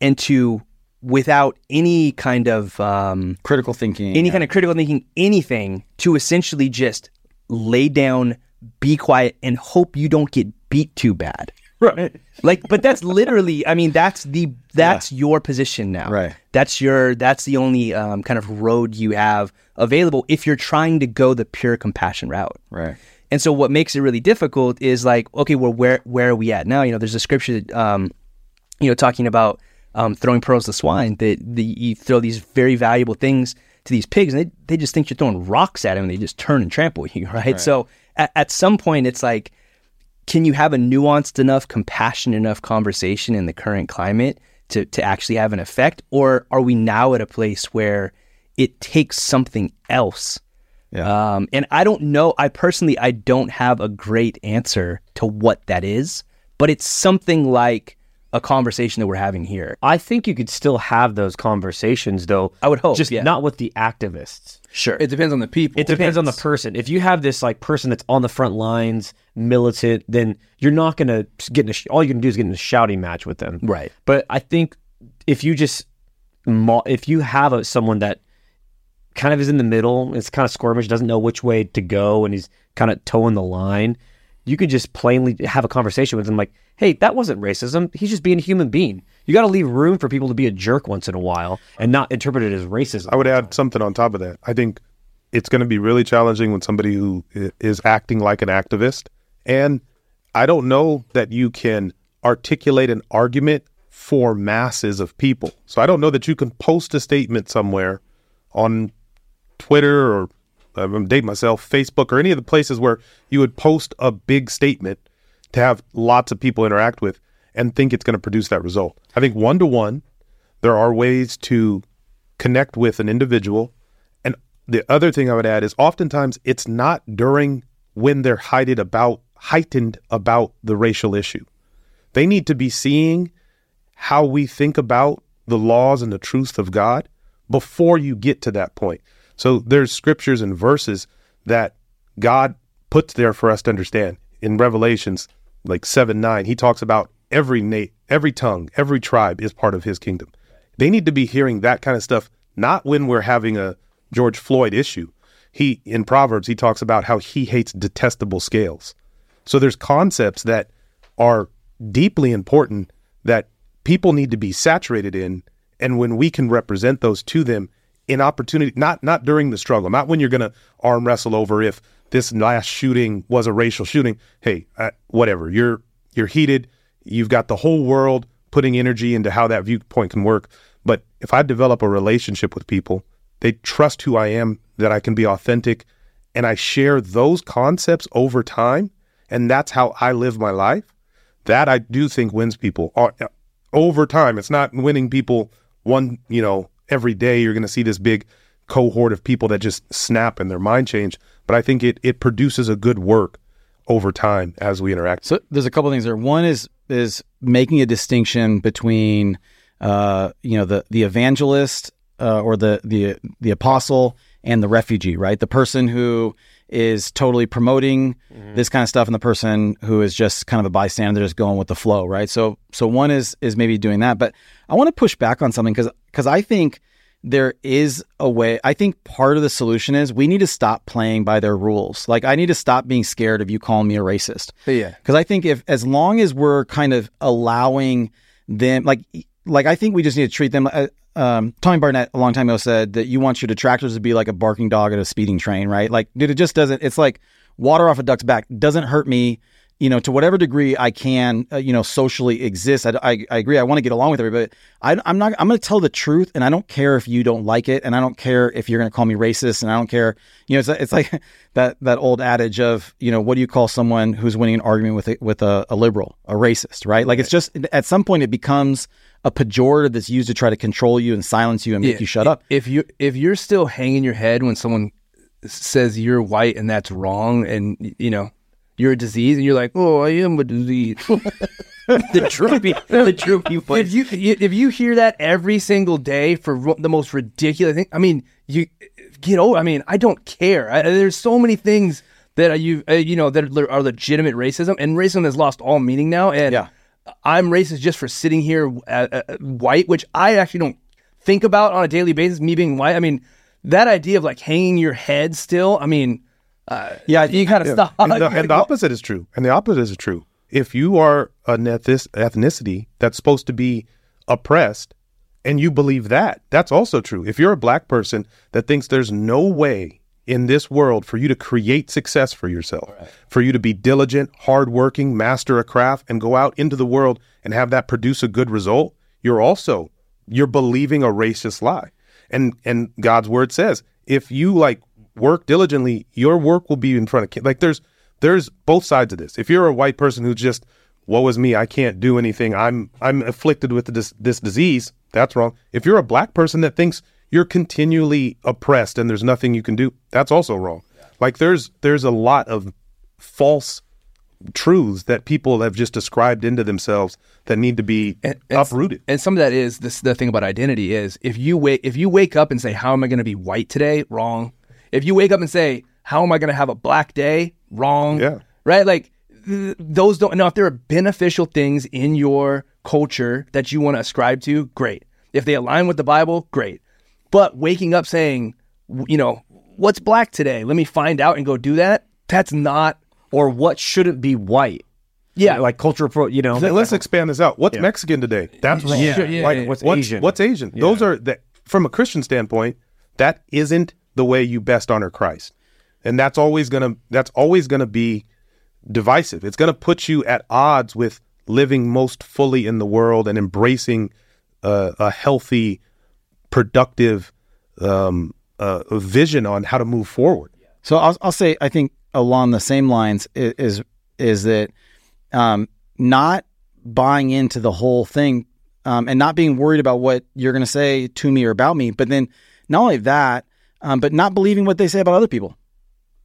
and to, without any kind of um, Critical thinking. any yeah. kind of critical thinking, anything, to essentially just lay down, be quiet, and hope you don't get beat too bad. Right. Like, but that's literally, I mean, that's the that's your position now. Right. That's your that's the only um, kind of road you have available if you're trying to go the pure compassion route. Right. And so, what makes it really difficult is like, okay, well, where where are we at now? You know, there's a scripture, that, um, you know, talking about um, throwing pearls to swine. That the, you throw these very valuable things to these pigs, and they they just think you're throwing rocks at them, and they just turn and trample you, right? So, at, at some point, it's like, can you have a nuanced enough, compassionate enough conversation in the current climate to to actually have an effect, or are we now at a place where it takes something else? Yeah. Um, and I don't know. I personally, I don't have a great answer to what that is, but it's something like a conversation that we're having here. I think you could still have those conversations, though. I would hope, just yeah. not with the activists. Sure. It depends on the people. It depends on the person. If you have this like person that's on the front lines, militant, then you're not gonna get in a. Sh- all you can do is get in a shouting match with them. Right. But I think if you just if you have a, someone that kind of is in the middle, it's kind of squirmish, doesn't know which way to go, and he's kind of toeing the line, you could just plainly have a conversation with him, like, "Hey, that wasn't racism. He's just being a human being. You got to leave room for people to be a jerk once in a while, and not interpret it as racism." I would add something on top of that. I think it's going to be really challenging when somebody who is acting like an activist. And I don't know that you can articulate an argument for masses of people. So I don't know that you can post a statement somewhere on Twitter or um, I'm dating myself, Facebook or any of the places where you would post a big statement to have lots of people interact with and think it's going to produce that result. I think one to one, there are ways to connect with an individual. And the other thing I would add is oftentimes it's not during when they're heightened about heightened about the racial issue. They need to be seeing how we think about the laws and the truths of God before you get to that point. So there's scriptures and verses that God puts there for us to understand. In Revelations, like seven nine, he talks about every na- every tongue, every tribe is part of his kingdom. They need to be hearing that kind of stuff, not when we're having a George Floyd issue. He in Proverbs he talks about how he hates detestable scales. So there's concepts that are deeply important that people need to be saturated in and when we can represent those to them in opportunity not not during the struggle not when you're going to arm wrestle over if this last shooting was a racial shooting hey uh, whatever you're you're heated you've got the whole world putting energy into how that viewpoint can work but if i develop a relationship with people they trust who i am that i can be authentic and i share those concepts over time and that's how i live my life that I do think wins people uh, over time. It's not winning people one, you know, every day. You're going to see this big cohort of people that just snap and their mind change. But I think it it produces a good work over time as we interact. So there's a couple things there. One is is making a distinction between uh, you know the the evangelist uh, or the the the apostle and the refugee, right? The person who is totally promoting this kind of stuff and the person who is just kind of a bystander just going with the flow, right? So so one is is maybe doing that, but I want to push back on something cuz cuz I think there is a way. I think part of the solution is we need to stop playing by their rules. Like I need to stop being scared of you calling me a racist. Yeah. Because I think if as long as we're kind of allowing them, like like I think we just need to treat them. Uh, um, Tommy Barnett a long time ago said that you want your detractors to be like a barking dog at a speeding train, right? Like, dude, it just doesn't. It's like water off a duck's back. Doesn't hurt me. You know, to whatever degree I can, uh, you know, socially exist. I, I, I agree. I want to get along with everybody. I, I'm not. I'm going to tell the truth, and I don't care if you don't like it, and I don't care if you're going to call me racist, and I don't care. You know, it's it's like that that old adage of you know, what do you call someone who's winning an argument with a, with a, a liberal, a racist, right? Like it's just at some point it becomes a pejorative that's used to try to control you and silence you and make Yeah. you shut up. If you if you're still hanging your head when someone says you're white and that's wrong, and you know you're a disease, and you're like, oh, I am a disease. the droopy, the droopy voice. if you if you hear that every single day for the most ridiculous thing, I mean, you get over. I mean, I don't care. I, there's so many things that are you uh, you know that are legitimate racism, and racism has lost all meaning now. And Yeah. I'm racist just for sitting here uh, uh, white, which I actually don't think about on a daily basis. Me being white, I mean, that idea of like hanging your head still. I mean, uh, Yeah, you gotta stop. And the, and the opposite is true. And the opposite is true. If you are an ethnic- ethnicity that's supposed to be oppressed and you believe that, that's also true. If you're a black person that thinks there's no way in this world for you to create success for yourself, for you to be diligent, hardworking, master a craft, and go out into the world and have that produce a good result, you're also you're believing a racist lie. And and God's word says, if you like work diligently, your work will be in front of ki- like there's there's both sides of this. If you're a white person who's just woe is me, I can't do anything. I'm I'm afflicted with this this disease. That's wrong. If you're a black person that thinks you're continually oppressed and there's nothing you can do, that's also wrong. Like there's there's a lot of false truths that people have just described into themselves that need to be And- and- uprooted. And some of that is this. The thing about identity is if you wake if you wake up and say, "How am I going to be white today?" Wrong. If you wake up and say, "How am I going to have a black day?" Wrong. Yeah. Right. Like th- those don't. Now, if there are beneficial things in your culture that you want to ascribe to, great. If they align with the Bible, great. But waking up saying, you know, what's black today? Let me find out and go do that. That's not. or what shouldn't be white. Yeah. like cultural pro. You know, let's expand this out. What's Mexican today? That's wrong. Sure, yeah, like yeah, yeah. What's what's Asian? What's Asian? Those are that from a Christian standpoint. That isn't the way you best honor Christ, and that's always gonna that's always gonna be divisive. It's gonna put you at odds with living most fully in the world and embracing uh, a healthy, productive um, uh, vision on how to move forward. So I'll, I'll say I think along the same lines is is that um, not buying into the whole thing um, and not being worried about what you're going to say to me or about me, but then not only that, um, but not believing what they say about other people.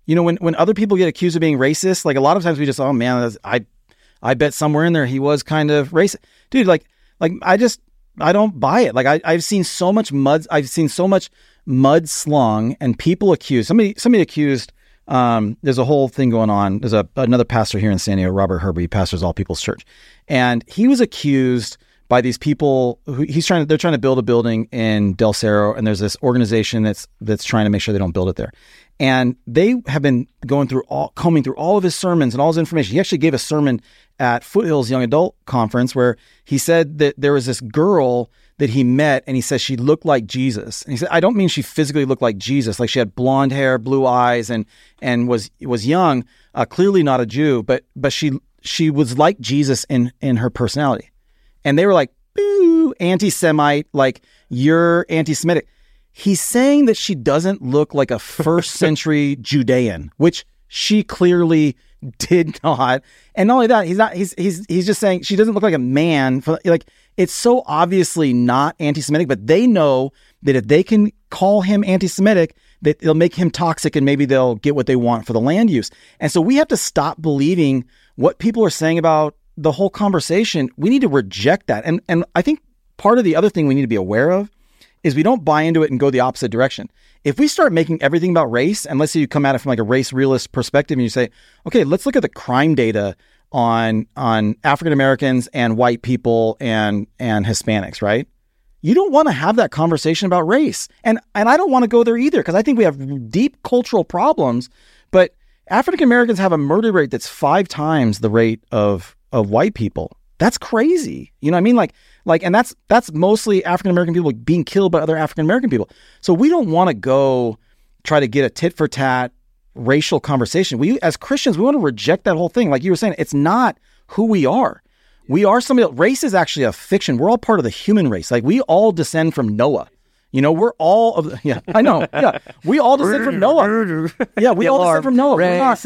You know, when when other people get accused of being racist, like a lot of times we just, oh man, I I bet somewhere in there he was kind of racist, dude. Like like I just I don't buy it. Like I I've seen so much mud. I've seen so much mud slung and people accused. Somebody somebody accused. Um, there's a whole thing going on. There's a another pastor here in San Diego, Robert Herber, he pastors All People's Church, and he was accused by these people who he's trying to they're trying to build a building in Del Cerro and there's this organization that's that's trying to make sure they don't build it there. And they have been going through all combing through all of his sermons and all his information. He actually gave a sermon at Foothills Young Adult Conference where he said that there was this girl that he met and he says she looked like Jesus. And he said I don't mean she physically looked like Jesus, like she had blonde hair, blue eyes and and was was young, uh, clearly not a Jew, but but she she was like Jesus in in her personality and they were like, boo, anti Semite, like you're anti Semitic. He's saying that she doesn't look like a first century Judean, which she clearly did not. And not only that, he's not, he's, he's, he's just saying she doesn't look like a man. For, like, it's so obviously not anti Semitic, but they know that if they can call him anti Semitic, that it'll make him toxic and maybe they'll get what they want for the land use. And so we have to stop believing what people are saying about the whole conversation. We need to reject that. And and I think part of the other thing we need to be aware of is we don't buy into it and go the opposite direction. If we start making everything about race, and let's say you come at it from like a race realist perspective and you say, okay, let's look at the crime data on on African Americans and white people and and Hispanics, right? You don't want to have that conversation about race. And and I don't want to go there either because I think we have deep cultural problems, but African Americans have a murder rate that's 5 times the rate of of white people. That's crazy. You know what I mean? Like like and that's that's mostly African American people being killed by other African American people. So we don't want to go try to get a tit for tat racial conversation. We as Christians, we want to reject that whole thing. Like you were saying, it's not who we are. We are somebody else. Race is actually a fiction. We're all part of the human race. Like we all descend from Noah. You know, we're all of the, yeah, I know. Yeah. We all descend from Noah. Yeah, we all descend from Noah. We're not,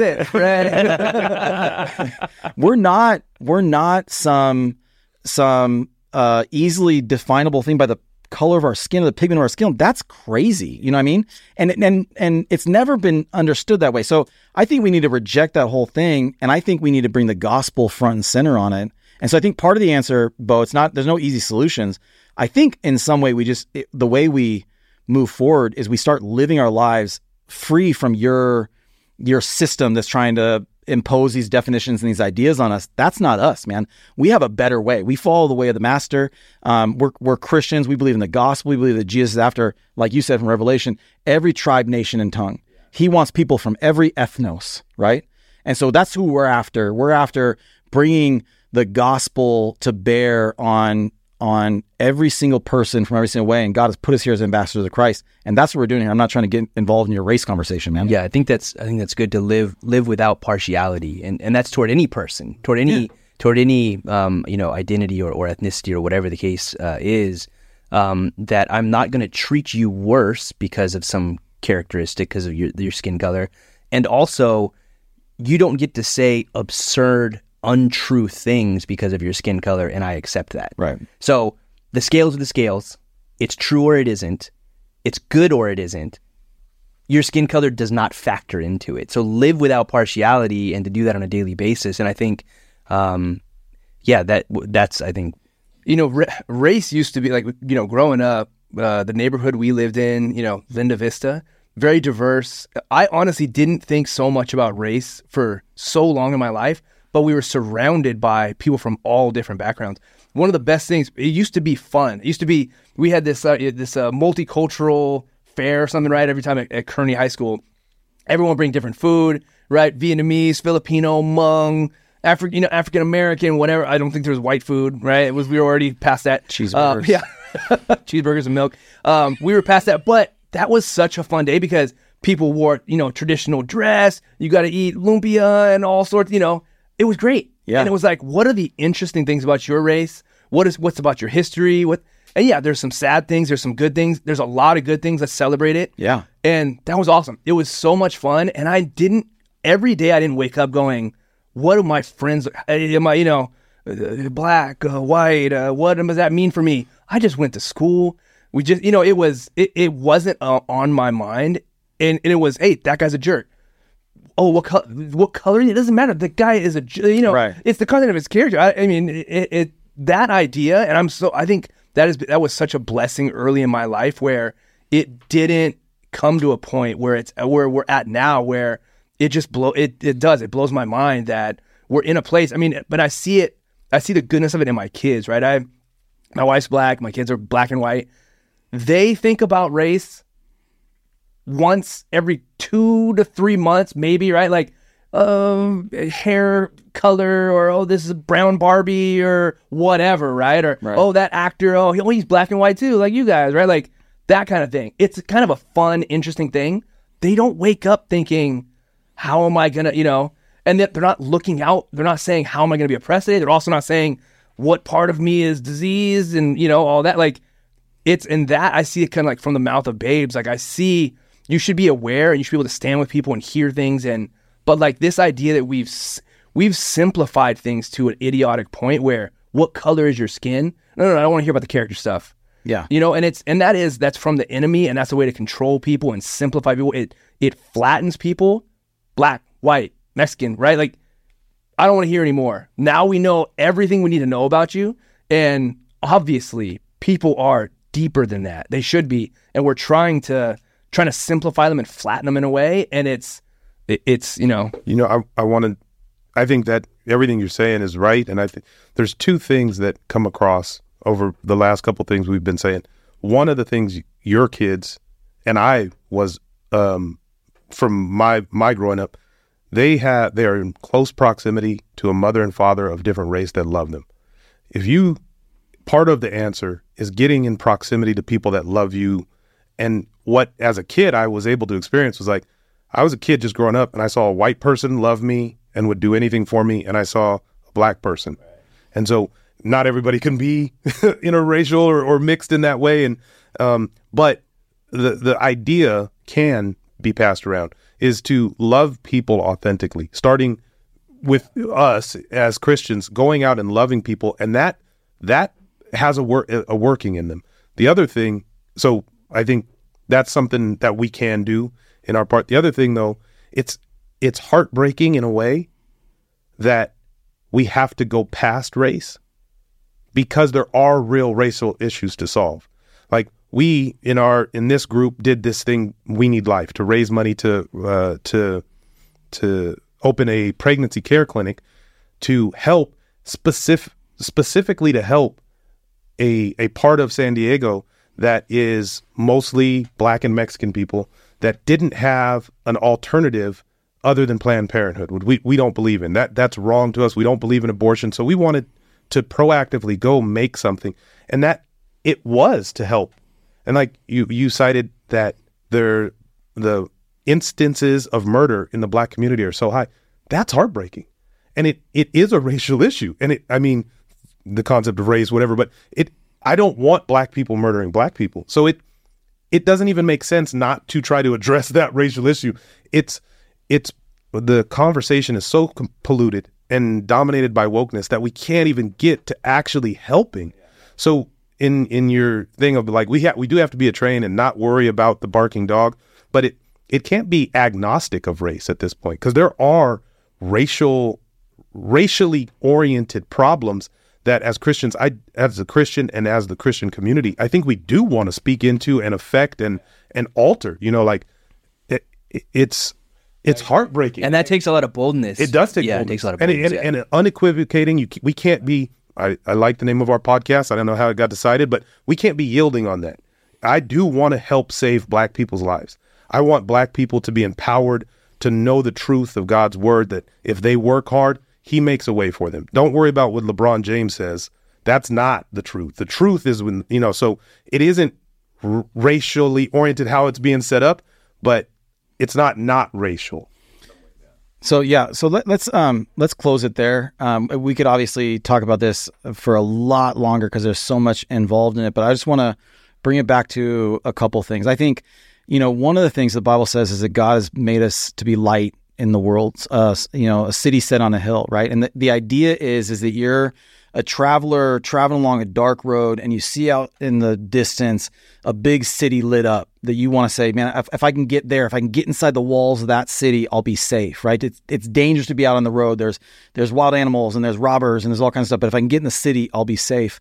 we're not we're not some some uh easily definable thing by the color of our skin or the pigment of our skin. That's crazy. You know what I mean? And and and it's never been understood that way. So I think we need to reject that whole thing. And I think we need to bring the gospel front and center on it. And so I think part of the answer, Bo, it's not there's no easy solutions. I think in some way we just it, the way we move forward is we start living our lives free from your your system that's trying to impose these definitions and these ideas on us. That's not us, man. We have a better way. We follow the way of the master. Um, we're, we're Christians. We believe in the gospel. We believe that Jesus is after, like you said from Revelation, every tribe, nation, and tongue. He wants people from every ethnos, right? And so that's who we're after. We're after bringing the gospel to bear on on every single person from every single way. And God has put us here as ambassadors of Christ. And that's what we're doing here. I'm not trying to get involved in your race conversation, man. Yeah, I think that's I think that's good to live live without partiality, and and that's toward any person, toward any toward any um, you know identity or, or ethnicity or whatever the case uh, is. Um, that I'm not going to treat you worse because of some characteristic because of your your skin color, and also you don't get to say absurd, untrue things because of your skin color, and I accept that. Right. So the scales are the scales. It's true or it isn't. It's good or it isn't. your skin color does not factor into it. So live without partiality and to do that on a daily basis. And I think, um, yeah, that that's I think you know, ra- race used to be like, you know, growing up, uh, the neighborhood we lived in, you know, Linda Vista, very diverse. I honestly didn't think so much about race for so long in my life, but we were surrounded by people from all different backgrounds. One of the best things, it used to be fun. It used to be, we had this, uh, this uh, multicultural fair or something, right? Every time at, at Kearny High School, everyone bring different food, right? Vietnamese, Filipino, Hmong, African, you know, African American, whatever. I don't think there was white food, right? It was we were already past that. Cheeseburgers. Uh, yeah, cheeseburgers and milk. Um, we were past that, but that was such a fun day because people wore, you know, traditional dress. You got to eat lumpia and all sorts. You know, it was great. Yeah. and it was like, what are the interesting things about your race? What is what's about your history? What? And yeah, there's some sad things. There's some good things. There's a lot of good things. Let's celebrate it. Yeah. And that was awesome. It was so much fun. And I didn't, every day I didn't wake up going, what do my friends, am I, you know, uh, black, uh, white, uh, what does that mean for me? I just went to school. We just, you know, it was, it, it wasn't uh, on my mind. And, and it was, hey, that guy's a jerk. Oh, what color? What color? It doesn't matter. The guy is a you know, Right. it's the content of his character. I, I mean, it, it that idea, and I'm so I think that is that was such a blessing early in my life where it didn't come to a point where it's where we're at now where it just blow it it does it blows my mind that we're in a place. I mean, but I see it. I see the goodness of it in my kids. Right. I my wife's black. My kids are black and white. They think about race once every two to three months, maybe, right? Like, um, hair color, or oh, this is brown Barbie, or whatever, right? Or Right. oh, that actor, oh, he- oh, he's black and white too, like you guys, right? Like that kind of thing. It's kind of a fun, interesting thing. They don't wake up thinking, how am I gonna, you know? And that they're not looking out. They're not saying, how am I gonna be oppressed today? They're also not saying, what part of me is diseased, and you know all that. Like, it's in that I see it kind of like from the mouth of babes. Like I see you should be aware and you should be able to stand with people and hear things and but like this idea that we've we've simplified things to an idiotic point where what color is your skin? No, no, no I don't want to hear about the character stuff. Yeah. You know, and it's and that is that's from the enemy and that's a way to control people and simplify people. It it flattens people, black, white, Mexican, right? Like I don't want to hear anymore. Now we know everything we need to know about you. And obviously, people are deeper than that. They should be. And we're trying to trying to simplify them and flatten them in a way. And it's it, it's, you know, You know, I I want to. I think that everything you're saying is right, and I think there's two things that come across over the last couple things we've been saying. One of the things your kids and I was um, from my my growing up, they have they are in close proximity to a mother and father of different race that love them. If you part of the answer is getting in proximity to people that love you and what as a kid I was able to experience was like I was a kid just growing up and I saw a white person love me and would do anything for me and I saw a black person. And so not everybody can be interracial or, or mixed in that way and um but the the idea can be passed around is to love people authentically starting with us as Christians going out and loving people and that that has a work a working in them. The other thing, so I think that's something that we can do in our part. The other thing though, it's it's heartbreaking in a way that we have to go past race because there are real racial issues to solve. Like we in our in this group did this thing we need life to raise money to uh, to to open a pregnancy care clinic to help specific specifically to help a a part of San Diego that is mostly black and Mexican people that didn't have an alternative other than Planned Parenthood. We we don't believe in that. That's wrong to us. We don't believe in abortion. So we wanted to proactively go make something, and that it was to help. And like you you cited that there the instances of murder in the black community are so high. That's heartbreaking, and it it is a racial issue. And it I mean the concept of race, whatever. But it, I don't want black people murdering black people. So it, it doesn't even make sense not to try to address that racial issue. It's, it's the conversation is so com- polluted and dominated by wokeness that we can't even get to actually helping. So in in your thing of like we ha- we do have to be a train and not worry about the barking dog, but it it can't be agnostic of race at this point because there are racial racially oriented problems that as Christians, I as a Christian and as the Christian community, I think we do want to speak into and affect and and alter. You know, like it, it- it's it's heartbreaking. and that takes a lot of boldness. It does take yeah, boldness. it takes a lot of and, boldness. and, yeah. and unequivocating. You we can't be. I, I like the name of our podcast. I don't know how it got decided, but we can't be yielding on that. I do want to help save Black people's lives. I want Black people to be empowered to know the truth of God's word. That if they work hard, He makes a way for them. Don't worry about what LeBron James says. That's not the truth. The truth is when you know. So it isn't r- racially oriented how it's being set up, but it's not not racial. So yeah, so let, let's um let's close it there. Um, we could obviously talk about this for a lot longer because there's so much involved in it. But I just want to bring it back to a couple things. I think, you know, one of the things the Bible says is that God has made us to be light in the world. Uh, you know, a city set on a hill, right? And the, the idea is is that you're a traveler traveling along a dark road and you see out in the distance a big city lit up that you want to say, man, if, if I can get there, if I can get inside the walls of that city, I'll be safe, right? It's, it's dangerous to be out on the road. There's, there's wild animals and there's robbers and there's all kinds of stuff. But if I can get in the city, I'll be safe.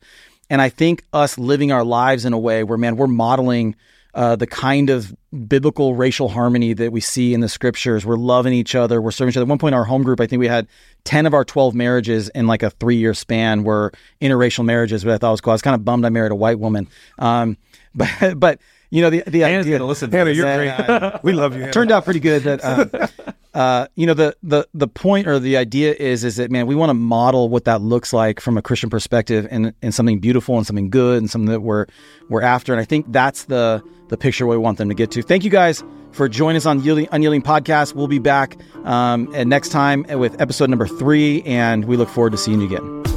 And I think us living our lives in a way where, man, we're modeling uh, the kind of biblical racial harmony that we see in the scriptures. We're loving each other. We're serving each other. At one point in our home group, I think we had 10 of our 12 marriages in like a three year span were interracial marriages, but I thought was cool. I was kind of bummed I married a white woman. Um, but, but, you know, the, the Hannah's idea. gonna listen. Hannah, you're Yeah, great. we love you. Hannah. turned out pretty good. That uh, uh, you know the the the point or the idea is is that man, we want to model what that looks like from a Christian perspective, and and something beautiful and something good and something that we're we're after. And I think that's the the picture we want them to get to. Thank you guys for joining us on Yielding Unyielding Podcast. We'll be back um, and next time with episode number three, and we look forward to seeing you again.